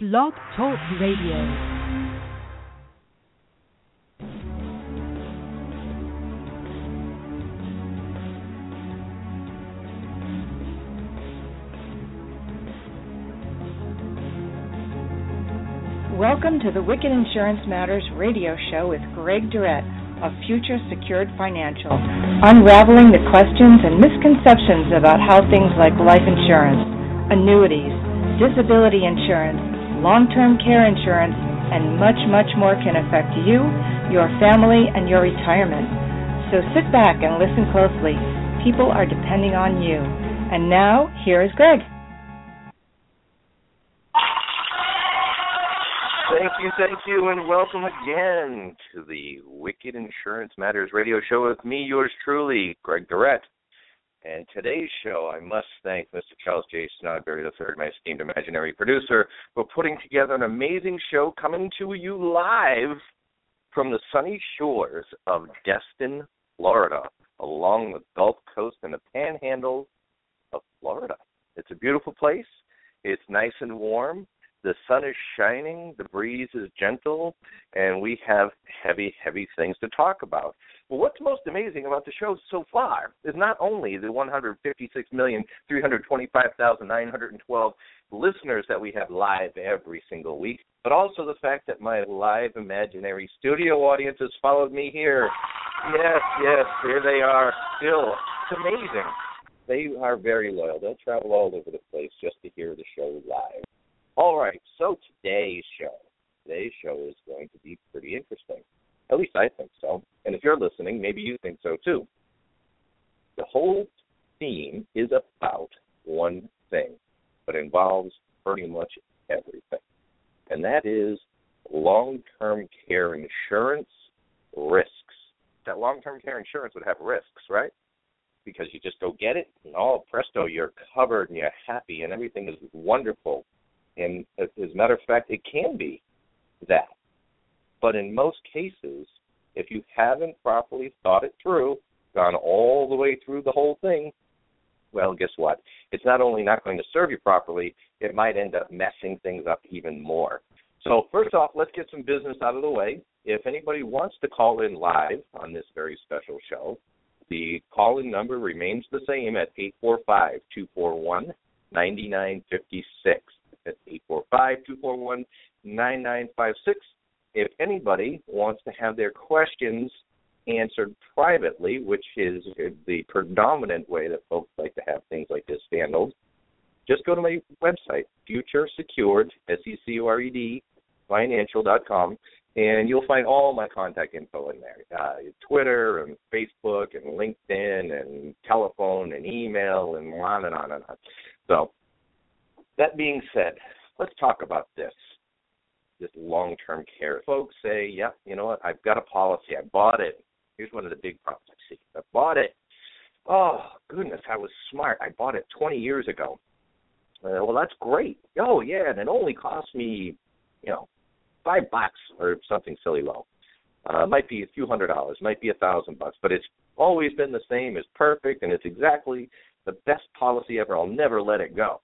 Blog Talk Radio. Welcome to the Wicked Insurance Matters radio show with Greg Durette of Future Secured Financial, unraveling the questions and misconceptions about how things like life insurance, annuities, disability insurance, long term care insurance, and much, much more can affect you, your family, and your retirement. So sit back and listen closely. People are depending on you. And now, here is Greg. Thank you, thank you, and welcome again to the Wicked Insurance Matters radio show with me, yours truly, Greg Durette. And today's show, I must thank Mr. Charles J. Snodberry III, my esteemed imaginary producer, for putting together an amazing show coming to you live from the sunny shores of Destin, Florida, along the Gulf Coast and the panhandle of Florida. It's a beautiful place. It's nice and warm. The sun is shining, the breeze is gentle, and we have heavy, heavy things to talk about. Well, what's most amazing about the show so far is not only the 156,325,912 listeners that we have live every single week, but also the fact that my live imaginary studio audience has followed me here. Yes, yes, here they are still. It's amazing. They are very loyal. They'll travel all over the place just to hear the show live. All right, so today's show, today's show is going to be pretty interesting. At least I think so. And if you're listening, maybe you think so too. The whole theme is about one thing, but involves pretty much everything. And that is long term care insurance risks. That long term care insurance would have risks, right? Because you just go get it, and all presto, you're covered and you're happy, and everything is wonderful and as a matter of fact, it can be that. But in most cases, if you haven't properly thought it through, gone all the way through the whole thing, well, guess what? It's not only not going to serve you properly, it might end up messing things up even more. So, first off, let's get some business out of the way. If anybody wants to call in live on this very special show, the call in number remains the same at 845 241 9956. That's 845-241-9956. If anybody wants to have their questions answered privately, which is the predominant way that folks like to have things like this handled, just go to my website, Future Secured, S-E-C-U-R-E-D, financial.com, and you'll find all my contact info in there uh, Twitter and Facebook and LinkedIn and telephone and email and on and on and on. So that being said, let's talk about this this long term care. Folks say, yeah, you know what, I've got a policy, I bought it. Here's one of the big problems I see. I bought it. Oh goodness, I was smart. I bought it 20 years ago. Uh, well, that's great. Oh yeah, and it only cost me, you know, five bucks or something silly low. Uh, might be a few hundred dollars, might be a thousand bucks, but it's always been the same. It's perfect, and it's exactly the best policy ever. I'll never let it go.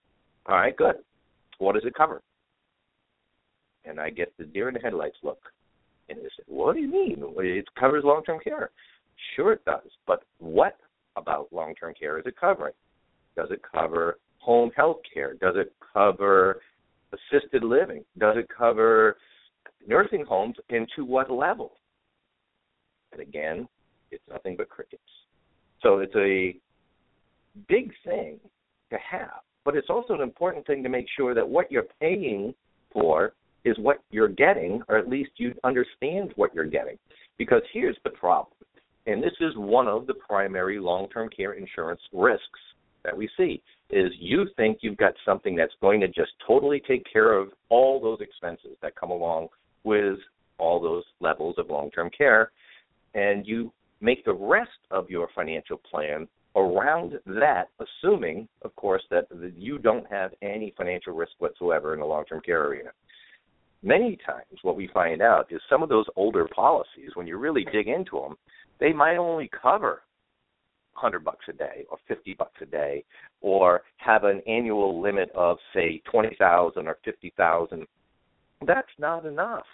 All right, good. What does it cover? And I get the deer in the headlights look. And they say, What do you mean? It covers long term care. Sure, it does. But what about long term care is it covering? Does it cover home health care? Does it cover assisted living? Does it cover nursing homes? And to what level? And again, it's nothing but crickets. So it's a big thing to have but it's also an important thing to make sure that what you're paying for is what you're getting, or at least you understand what you're getting. Because here's the problem, and this is one of the primary long term care insurance risks that we see is you think you've got something that's going to just totally take care of all those expenses that come along with all those levels of long term care and you make the rest of your financial plan around that, assuming, of course, that you don't have any financial risk whatsoever in the long term care arena. Many times, what we find out is some of those older policies, when you really dig into them, they might only cover 100 bucks a day or 50 bucks a day or have an annual limit of say 20,000 or 50,000 that's not enough.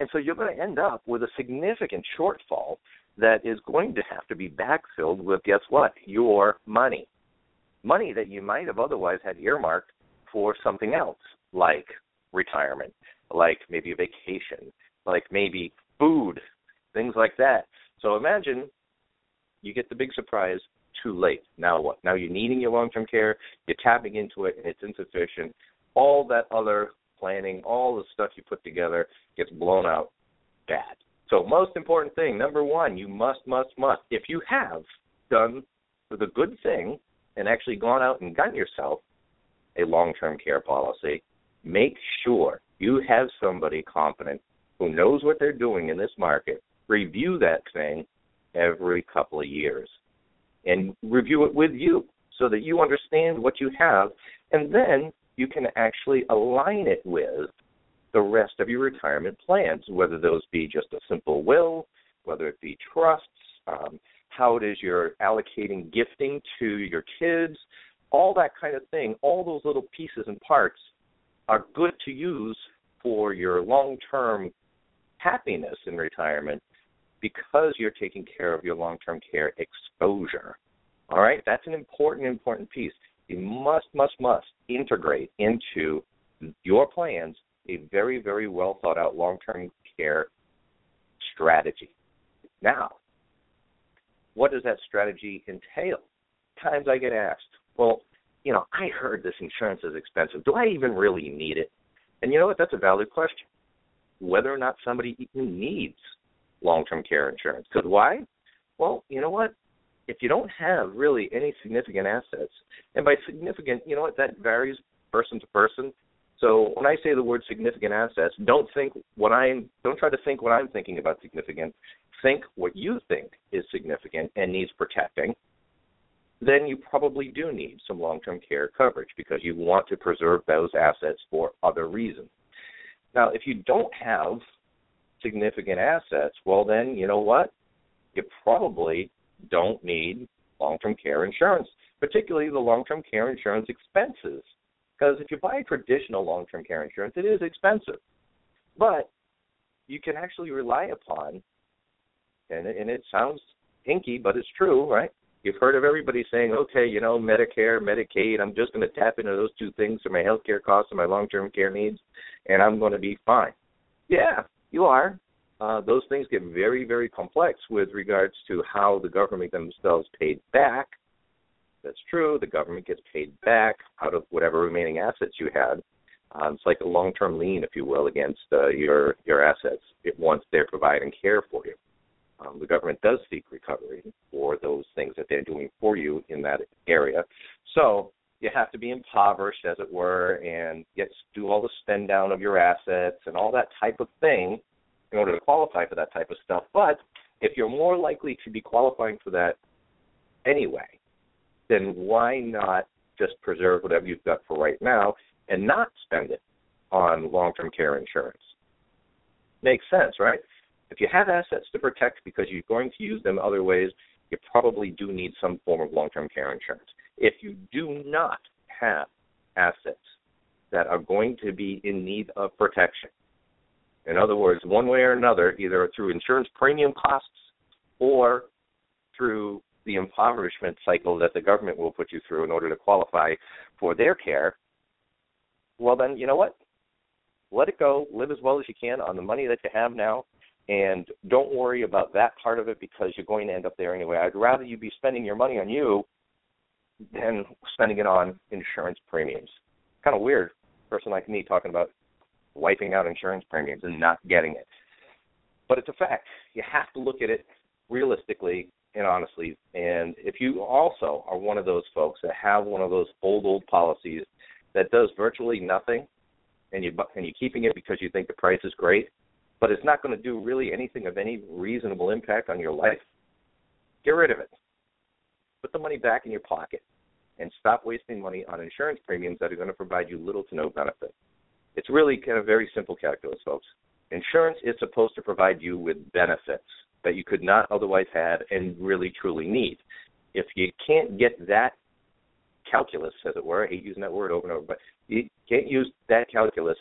And so you're going to end up with a significant shortfall that is going to have to be backfilled with guess what? Your money. Money that you might have otherwise had earmarked for something else, like retirement, like maybe a vacation, like maybe food, things like that. So imagine you get the big surprise too late. Now what? Now you're needing your long term care, you're tapping into it and it's insufficient. All that other planning, all the stuff you put together gets blown out bad. So most important thing, number one, you must, must, must. If you have done the good thing and actually gone out and gotten yourself a long term care policy, make sure you have somebody competent who knows what they're doing in this market. Review that thing every couple of years and review it with you so that you understand what you have and then you can actually align it with the rest of your retirement plans, whether those be just a simple will, whether it be trusts, um, how it is you're allocating gifting to your kids, all that kind of thing, all those little pieces and parts are good to use for your long term happiness in retirement because you're taking care of your long term care exposure. All right, that's an important, important piece. You must, must, must integrate into your plans a very, very well thought out long term care strategy. Now, what does that strategy entail? Times I get asked, well, you know, I heard this insurance is expensive. Do I even really need it? And you know what? That's a valid question. Whether or not somebody even needs long term care insurance. Because why? Well, you know what? If you don't have really any significant assets, and by significant, you know what, that varies person to person. So when I say the word significant assets, don't think what I'm don't try to think what I'm thinking about significant. Think what you think is significant and needs protecting. Then you probably do need some long-term care coverage because you want to preserve those assets for other reasons. Now, if you don't have significant assets, well then, you know what? You probably don't need long-term care insurance, particularly the long-term care insurance expenses because if you buy traditional long term care insurance, it is expensive. But you can actually rely upon, and, and it sounds hinky, but it's true, right? You've heard of everybody saying, okay, you know, Medicare, Medicaid, I'm just going to tap into those two things for my health care costs and my long term care needs, and I'm going to be fine. Yeah, you are. Uh, those things get very, very complex with regards to how the government themselves paid back that's true, the government gets paid back out of whatever remaining assets you had. Um, it's like a long-term lien, if you will, against uh, your your assets once they're providing care for you. Um, the government does seek recovery for those things that they're doing for you in that area. So you have to be impoverished, as it were, and get do all the spend down of your assets and all that type of thing in order to qualify for that type of stuff. But if you're more likely to be qualifying for that anyway, then why not just preserve whatever you've got for right now and not spend it on long term care insurance? Makes sense, right? If you have assets to protect because you're going to use them other ways, you probably do need some form of long term care insurance. If you do not have assets that are going to be in need of protection, in other words, one way or another, either through insurance premium costs or through the impoverishment cycle that the government will put you through in order to qualify for their care, well, then, you know what? Let it go. Live as well as you can on the money that you have now. And don't worry about that part of it because you're going to end up there anyway. I'd rather you be spending your money on you than spending it on insurance premiums. Kind of weird, person like me talking about wiping out insurance premiums and not getting it. But it's a fact. You have to look at it realistically and honestly. And if you also are one of those folks that have one of those old old policies that does virtually nothing, and you and you're keeping it because you think the price is great, but it's not going to do really anything of any reasonable impact on your life, get rid of it. Put the money back in your pocket and stop wasting money on insurance premiums that are going to provide you little to no benefit. It's really kind of very simple calculus, folks. Insurance is supposed to provide you with benefits that you could not otherwise have and really truly need. If you can't get that calculus, as it were, I hate using that word over and over, but you can't use that calculus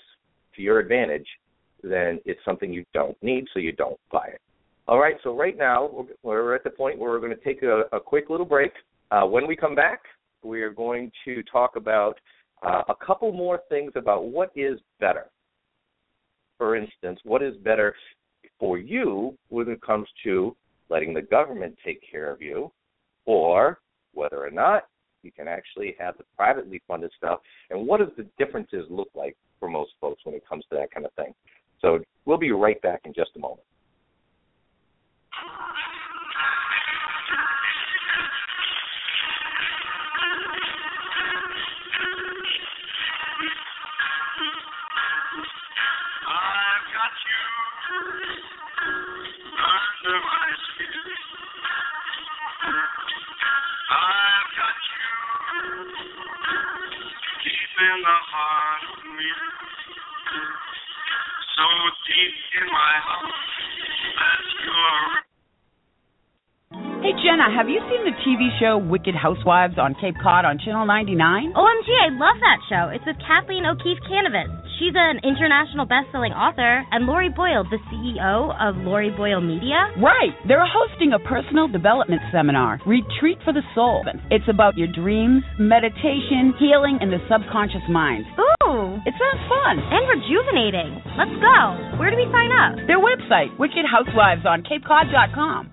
to your advantage, then it's something you don't need, so you don't buy it. All right, so right now we're at the point where we're going to take a, a quick little break. Uh, when we come back, we are going to talk about uh, a couple more things about what is better. For instance, what is better for you when it comes to letting the government take care of you, or whether or not you can actually have the privately funded stuff, and what does the differences look like for most folks when it comes to that kind of thing. So we'll be right back in just a moment. in the heart of me. So deep in my heart that you're. Hey Jenna, have you seen the TV show Wicked Housewives on Cape Cod on Channel 99? OMG, I love that show. It's with Kathleen O'Keefe Kanavos. She's an international best-selling author, and Lori Boyle, the CEO of Lori Boyle Media. Right. They're hosting a personal development seminar, Retreat for the Soul. It's about your dreams, meditation, healing, and the subconscious mind. Ooh. It sounds fun. And rejuvenating. Let's go. Where do we sign up? Their website, Wicked Housewives on CapeCod.com.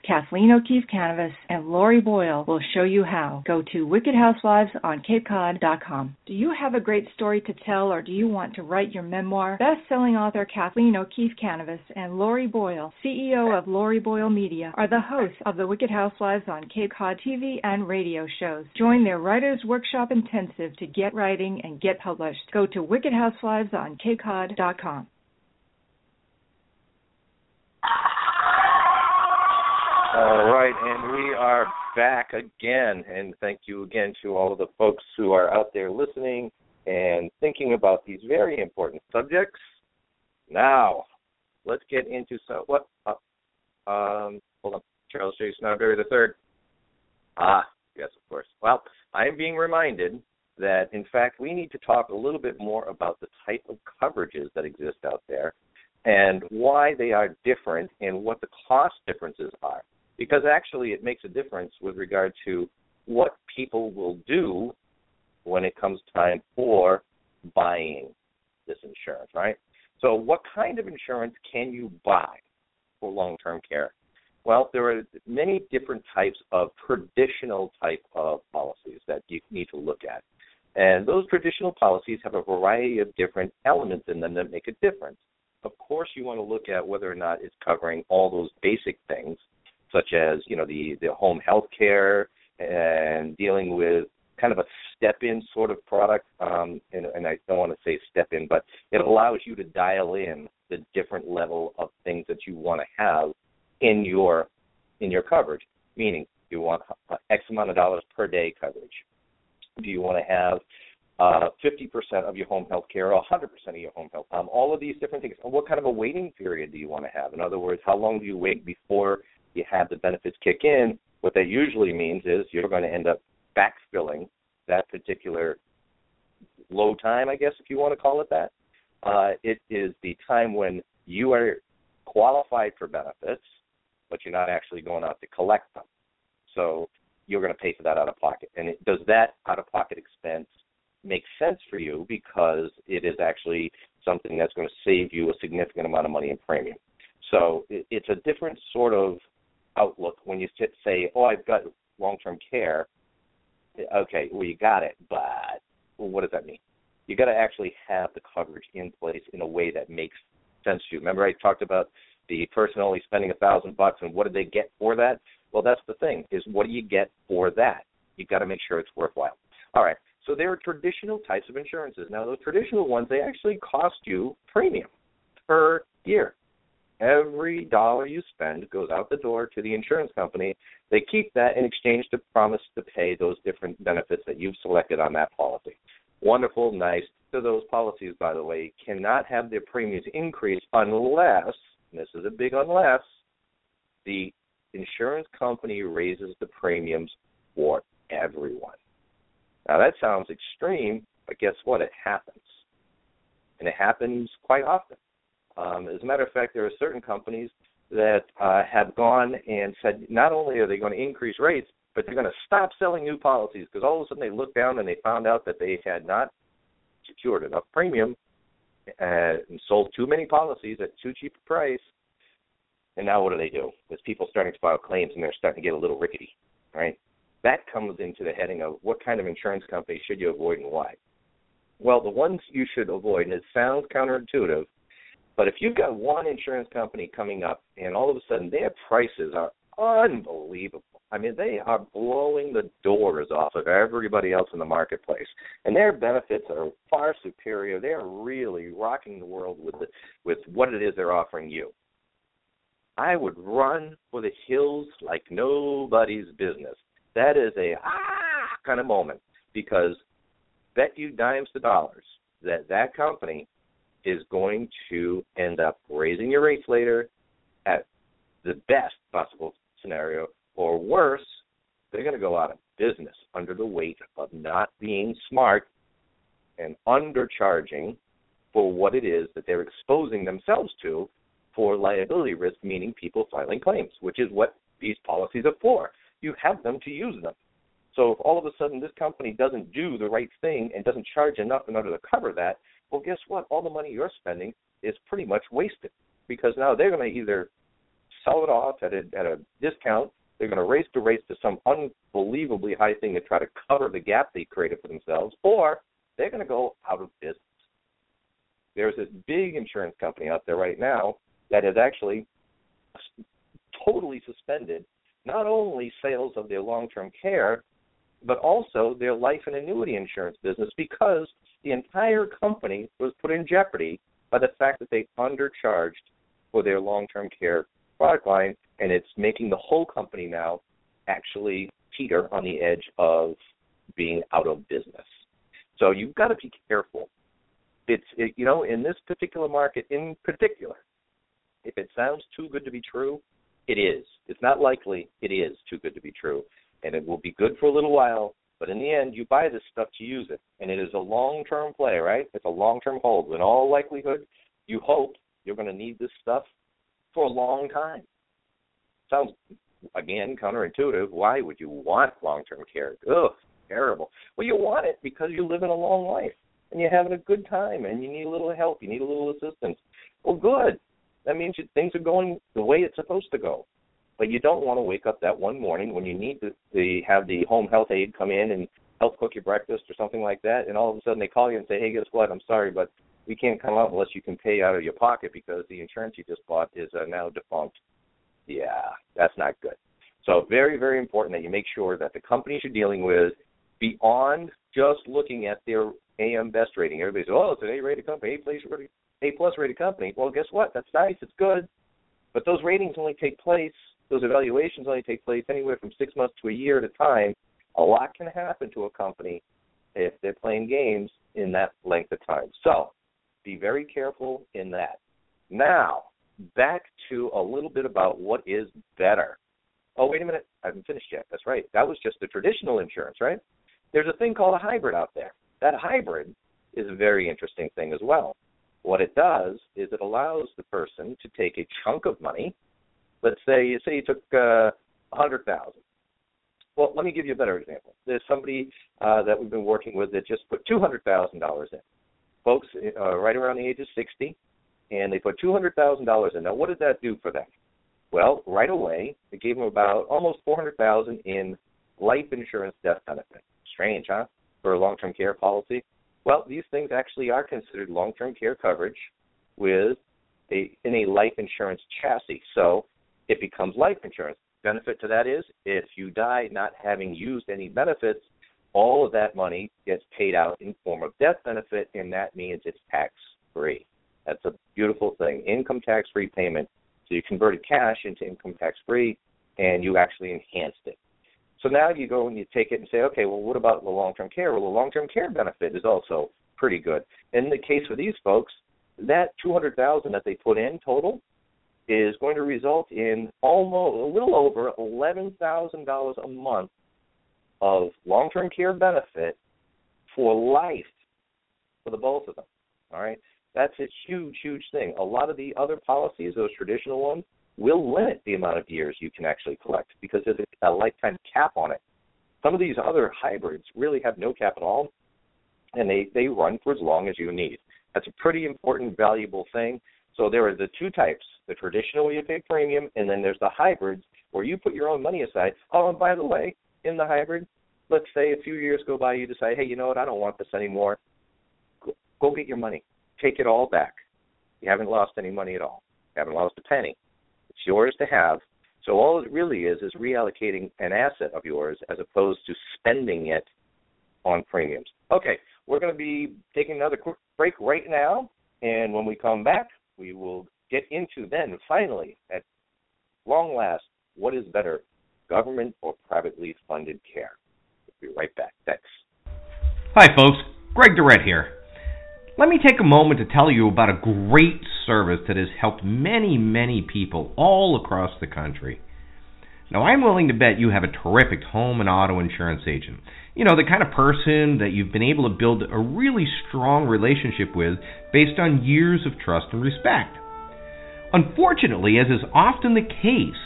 Kathleen O'Keefe Kanavos and Lori Boyle will show you how. Go to wickedhousewivesonCapeCod.com. Do you have a great story to tell or do you want to write your memoir? Best-selling author Kathleen O'Keefe Kanavos and Lori Boyle, CEO of Lori Boyle Media, are the hosts of the Wicked Housewives on Cape Cod TV and radio shows. Join their Writers Workshop Intensive to get writing and get published. Go to wickedhousewivesonCapeCod.com. All right, and we are back again. And thank you again to all of the folks who are out there listening and thinking about these very important subjects. Now, let's get into some. What? Uh, um, hold on. Charles J. Snowberry the third. Ah, yes, of course. Well, I am being reminded that in fact we need to talk a little bit more about the type of coverages that exist out there and why they are different and what the cost differences are because actually it makes a difference with regard to what people will do when it comes time for buying this insurance, right? So, what kind of insurance can you buy for long term care? Well, there are many different types of traditional type of policies that you need to look at. And those traditional policies have a variety of different elements in them that make a difference. Of course, you want to look at whether or not it's covering all those basic things such as you know the the home health care and dealing with kind of a step in sort of product um, and, and I don't want to say step in but it allows you to dial in the different level of things that you want to have in your in your coverage meaning you want x amount of dollars per day coverage do you want to have uh, 50% of your home health care or 100% of your home health. Um, all of these different things. What kind of a waiting period do you want to have? In other words, how long do you wait before you have the benefits kick in, what that usually means is you're going to end up backfilling that particular low time, I guess, if you want to call it that. Uh, it is the time when you are qualified for benefits, but you're not actually going out to collect them. So you're going to pay for that out of pocket. And it, does that out of pocket expense make sense for you because it is actually something that's going to save you a significant amount of money in premium? So it, it's a different sort of outlook when you sit, say, "Oh, I've got long-term care." Okay, well, you got it, but what does that mean? You got to actually have the coverage in place in a way that makes sense to you. Remember, I talked about the person only spending a thousand bucks, and what do they get for that? Well, that's the thing: is what do you get for that? You got to make sure it's worthwhile. All right. So there are traditional types of insurances. Now, those traditional ones, they actually cost you premium per year. Every dollar you spend goes out the door to the insurance company. They keep that in exchange to promise to pay those different benefits that you've selected on that policy. Wonderful, nice, So those policies, by the way, cannot have their premiums increase unless, this is a big unless, the insurance company raises the premiums for everyone. Now that sounds extreme, but guess what? It happens. And it happens quite often. Um, as a matter of fact, there are certain companies that uh, have gone and said not only are they going to increase rates, but they're going to stop selling new policies because all of a sudden they looked down and they found out that they had not secured enough premium uh, and sold too many policies at too cheap a price. And now what do they do? There's people starting to file claims and they're starting to get a little rickety, right? That comes into the heading of what kind of insurance company should you avoid and why. Well, the ones you should avoid, and it sounds counterintuitive, but if you've got one insurance company coming up and all of a sudden their prices are unbelievable. I mean, they are blowing the doors off of everybody else in the marketplace, and their benefits are far superior. They are really rocking the world with the, with what it is they're offering you. I would run for the hills like nobody's business. That is a ah kind of moment because bet you dimes to dollars that that company is going to end up raising your rates later at the best possible scenario, or worse, they're going to go out of business under the weight of not being smart and undercharging for what it is that they're exposing themselves to for liability risk, meaning people filing claims, which is what these policies are for. You have them to use them. So if all of a sudden this company doesn't do the right thing and doesn't charge enough in order to cover that, well, guess what? All the money you're spending is pretty much wasted because now they're going to either sell it off at a, at a discount, they're going to raise the rates to some unbelievably high thing to try to cover the gap they created for themselves, or they're going to go out of business. There's this big insurance company out there right now that has actually totally suspended not only sales of their long term care, but also their life and annuity insurance business because the entire company was put in jeopardy by the fact that they undercharged for their long term care product line, and it's making the whole company now actually teeter on the edge of being out of business. So you've got to be careful. It's it, you know in this particular market in particular, if it sounds too good to be true, it is. It's not likely. It is too good to be true, and it will be good for a little while. But in the end, you buy this stuff to use it, and it is a long-term play, right? It's a long-term hold. In all likelihood, you hope you're going to need this stuff for a long time. Sounds again counterintuitive. Why would you want long-term care? Ugh, terrible. Well, you want it because you're living a long life and you're having a good time and you need a little help, you need a little assistance. Well, good. That means you, things are going the way it's supposed to go. But you don't want to wake up that one morning when you need to, have the home health aide come in and help cook your breakfast or something like that, and all of a sudden they call you and say, "Hey, guess what? I'm sorry, but we can't come out unless you can pay out of your pocket because the insurance you just bought is uh, now defunct." Yeah, that's not good. So very, very important that you make sure that the companies you're dealing with, beyond just looking at their AM Best rating, everybody says, "Oh, it's an A-rated company, A plus rated, A plus rated company." Well, guess what? That's nice, it's good, but those ratings only take place those evaluations only take place anywhere from six months to a year at a time. A lot can happen to a company if they're playing games in that length of time. So be very careful in that. Now, back to a little bit about what is better. Oh, wait a minute. I haven't finished yet. That's right. That was just the traditional insurance, right? There's a thing called a hybrid out there. That hybrid is a very interesting thing as well. What it does is it allows the person to take a chunk of money let's say you say you took uh, a hundred thousand. Well, let me give you a better example. There's somebody uh, that we've been working with that just put two hundred thousand dollars in. Folks, uh, right around the age of sixty, and they put two hundred thousand dollars in. Now, what did that do for them? Well, right away, it gave them about almost four hundred thousand in life insurance death benefit. Strange, huh? For a long-term care policy. Well, these things actually are considered long-term care coverage with a in a life insurance chassis. So it becomes life insurance. Benefit to that is if you die not having used any benefits, all of that money gets paid out in form of death benefit, and that means it's tax free. That's a beautiful thing. Income tax free payment. So you converted cash into income tax free, and you actually enhanced it. So now you go and you take it and say, okay, well, what about the long term care? Well, the long term care benefit is also pretty good. In the case for these folks, that two hundred thousand that they put in total is going to result in almost a little over eleven thousand dollars a month of long-term care benefit for life for the both of them. All right, that's a huge, huge thing. A lot of the other policies, those traditional ones, will limit the amount of years you can actually collect because there's a, a lifetime cap on it. Some of these other hybrids really have no cap at all, and they they run for as long as you need. That's a pretty important, valuable thing. So there are the two types: the traditional where you pay premium, and then there's the hybrids where you put your own money aside. Oh, and by the way, in the hybrid, let's say a few years go by, you decide, hey, you know what? I don't want this anymore. Go, go get your money. Take it all back. You haven't lost any money at all. You haven't lost a penny. It's yours to have. So all it really is is reallocating an asset of yours as opposed to spending it on premiums. Okay, we're going to be taking another quick break right now, and when we come back, we will get into then finally at long last what is better, government or privately funded care. We'll be right back. Thanks. Hi, folks. Greg Durette here. Let me take a moment to tell you about a great service that has helped many, many people all across the country. Now, I'm willing to bet you have a terrific home and auto insurance agent. You know, the kind of person that you've been able to build a really strong relationship with based on years of trust and respect. Unfortunately, as is often the case,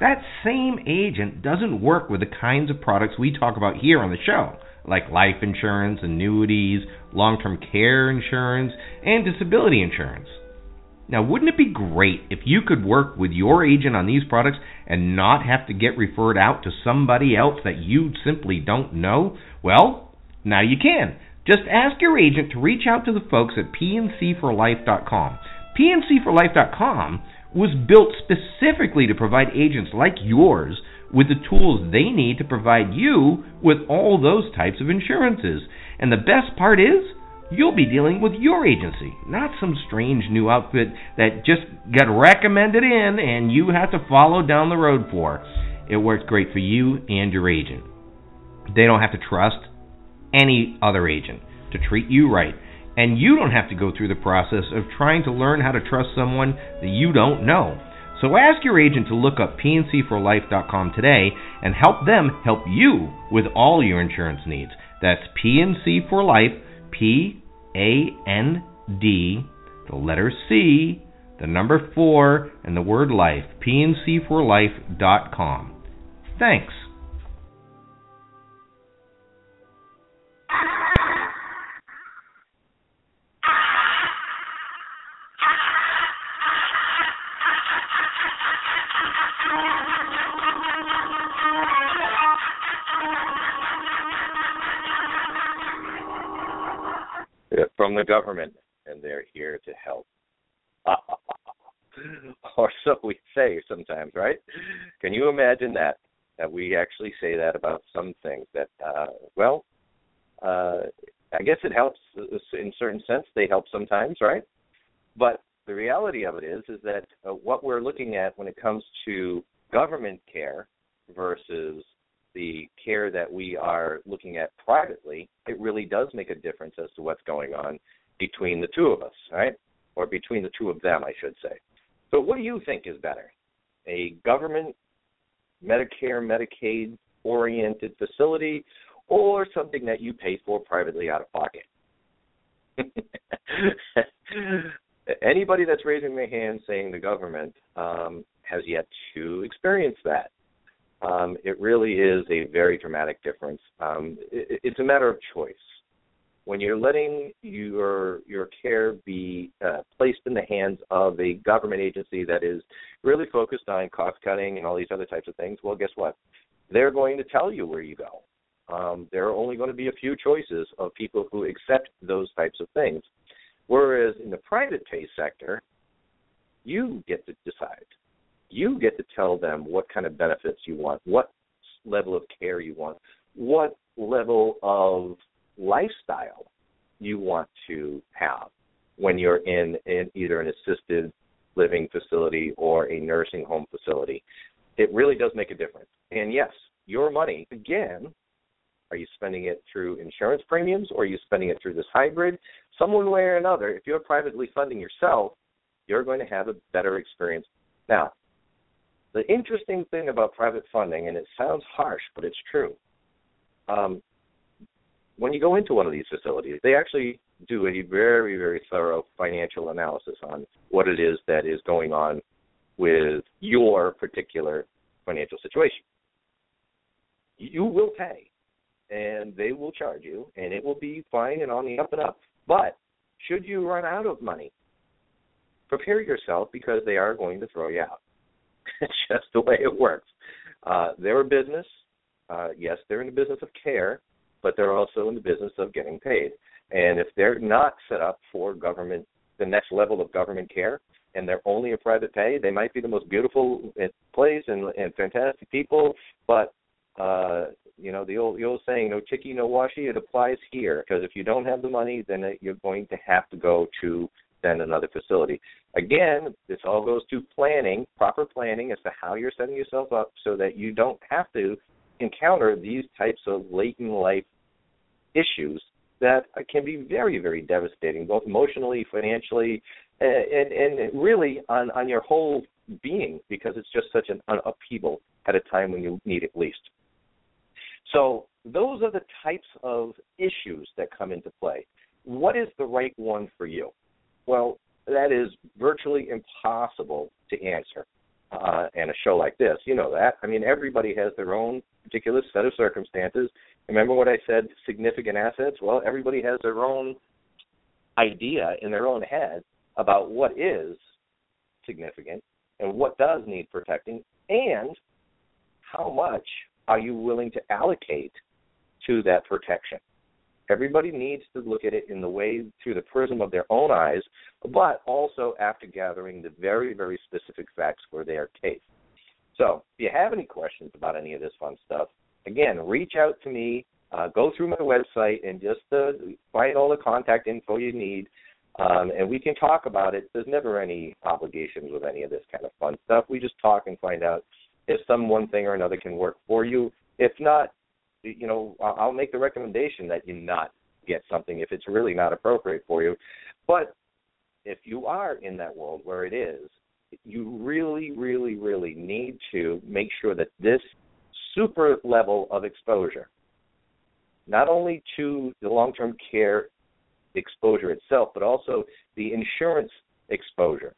that same agent doesn't work with the kinds of products we talk about here on the show like life insurance, annuities, long term care insurance, and disability insurance. Now, wouldn't it be great if you could work with your agent on these products and not have to get referred out to somebody else that you simply don't know? Well, now you can. Just ask your agent to reach out to the folks at pncforlife.com. pncforlife.com was built specifically to provide agents like yours with the tools they need to provide you with all those types of insurances. And the best part is, you'll be dealing with your agency, not some strange new outfit that just got recommended in and you have to follow down the road for. It works great for you and your agent. They don't have to trust any other agent to treat you right. And you don't have to go through the process of trying to learn how to trust someone that you don't know. So ask your agent to look up pncforlife.com today and help them help you with all your insurance needs. That's PNC for Life, P A N D, the letter C, the number 4, and the word life. PNCforlife.com. Thanks. From the government, and they're here to help. or so we say sometimes, right? Can you imagine that? That we actually say that about some things. That uh, well, uh, I guess it helps in certain sense. They help sometimes, right? But the reality of it is, is that uh, what we're looking at when it comes to government care versus the care that we are looking at privately, it really does make a difference as to what's going on between the two of us, right? Or between the two of them, I should say. So, what do you think is better? A government, Medicare, Medicaid oriented facility, or something that you pay for privately out of pocket? Anybody that's raising their hand saying the government um, has yet to experience that um, it really is a very dramatic difference. Um, it, it's a matter of choice. When you're letting your your care be uh, placed in the hands of a government agency that is really focused on cost cutting and all these other types of things, well, guess what? They're going to tell you where you go. Um, there are only going to be a few choices of people who accept those types of things. Whereas in the private pay sector, you get to decide you get to tell them what kind of benefits you want, what level of care you want, what level of lifestyle you want to have when you're in, in either an assisted living facility or a nursing home facility. It really does make a difference. And yes, your money, again, Are you spending it through insurance premiums or are you spending it through this hybrid? Some way or another, if you're privately funding yourself, you're going to have a better experience. Now, the interesting thing about private funding, and it sounds harsh, but it's true. Um, when you go into one of these facilities, they actually do a very, very thorough financial analysis on what it is that is going on with your particular financial situation. You will pay, and they will charge you, and it will be fine and on the up and up. But should you run out of money, prepare yourself because they are going to throw you out. It's just the way it works. Uh, they're a business. Uh, yes, they're in the business of care, but they're also in the business of getting paid. And if they're not set up for government, the next level of government care, and they're only a private pay, they might be the most beautiful place and, and fantastic people, but uh, you know the old the old saying, "No chicky, no washy. It applies here because if you don't have the money, then you're going to have to go to then another facility. Again, this all goes to planning, proper planning as to how you're setting yourself up so that you don't have to encounter these types of late in life issues that can be very, very devastating, both emotionally, financially, and, and really on, on your whole being, because it's just such an upheaval at a time when you need it least. So, those are the types of issues that come into play. What is the right one for you? Well, that is virtually impossible to answer. Uh, and a show like this, you know that. I mean, everybody has their own particular set of circumstances. Remember what I said, significant assets? Well, everybody has their own idea in their own head about what is significant and what does need protecting and how much are you willing to allocate to that protection. Everybody needs to look at it in the way through the prism of their own eyes, but also after gathering the very, very specific facts for their case. So, if you have any questions about any of this fun stuff, again, reach out to me. Uh, go through my website and just uh, find all the contact info you need, um, and we can talk about it. There's never any obligations with any of this kind of fun stuff. We just talk and find out if some one thing or another can work for you. If not, you know, I'll make the recommendation that you not get something if it's really not appropriate for you. But if you are in that world where it is, you really, really, really need to make sure that this super level of exposure, not only to the long term care exposure itself, but also the insurance exposure,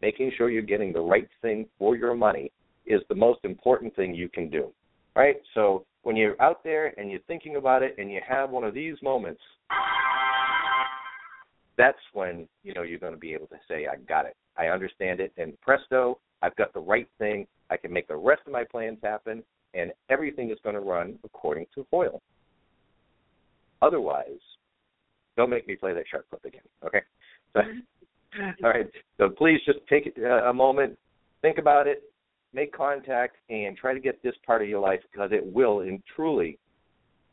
making sure you're getting the right thing for your money is the most important thing you can do. Right? So when you're out there and you're thinking about it and you have one of these moments, that's when you know you're going to be able to say, "I got it. I understand it." And presto, I've got the right thing. I can make the rest of my plans happen, and everything is going to run according to Hoyle. Otherwise, don't make me play that shark clip again. Okay. So, all right. So please just take uh, a moment, think about it, make contact, and try to get this part of your life because it will and truly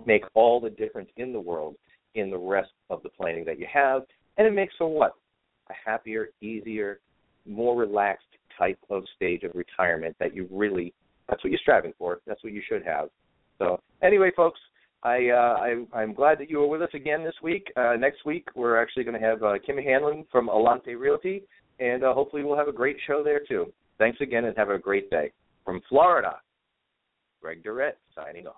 make all the difference in the world in the rest of the planning that you have. And it makes for what? A happier, easier, more relaxed type of stage of retirement that you really that's what you're striving for. That's what you should have. So anyway, folks, I, uh, I I'm glad that you were with us again this week. Uh, next week we're actually going to have uh, Kim Hanlon from Alante Realty, and uh, hopefully we'll have a great show there too. Thanks again, and have a great day from Florida. Greg Durette signing off.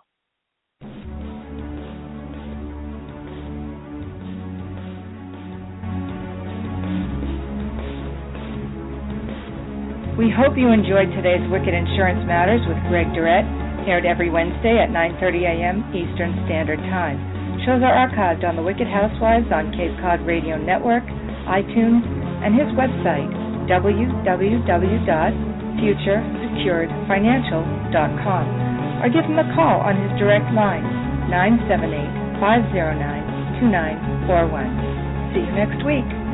We hope you enjoyed today's Wicked Insurance Matters with Greg Durette, aired every Wednesday at 9:30 a.m. Eastern Standard Time. Shows are archived on the Wicked Housewives on Cape Cod Radio Network, iTunes, and his website www.futuresecuredfinancial.com or give him a call on his direct line 978 509 2941. See you next week.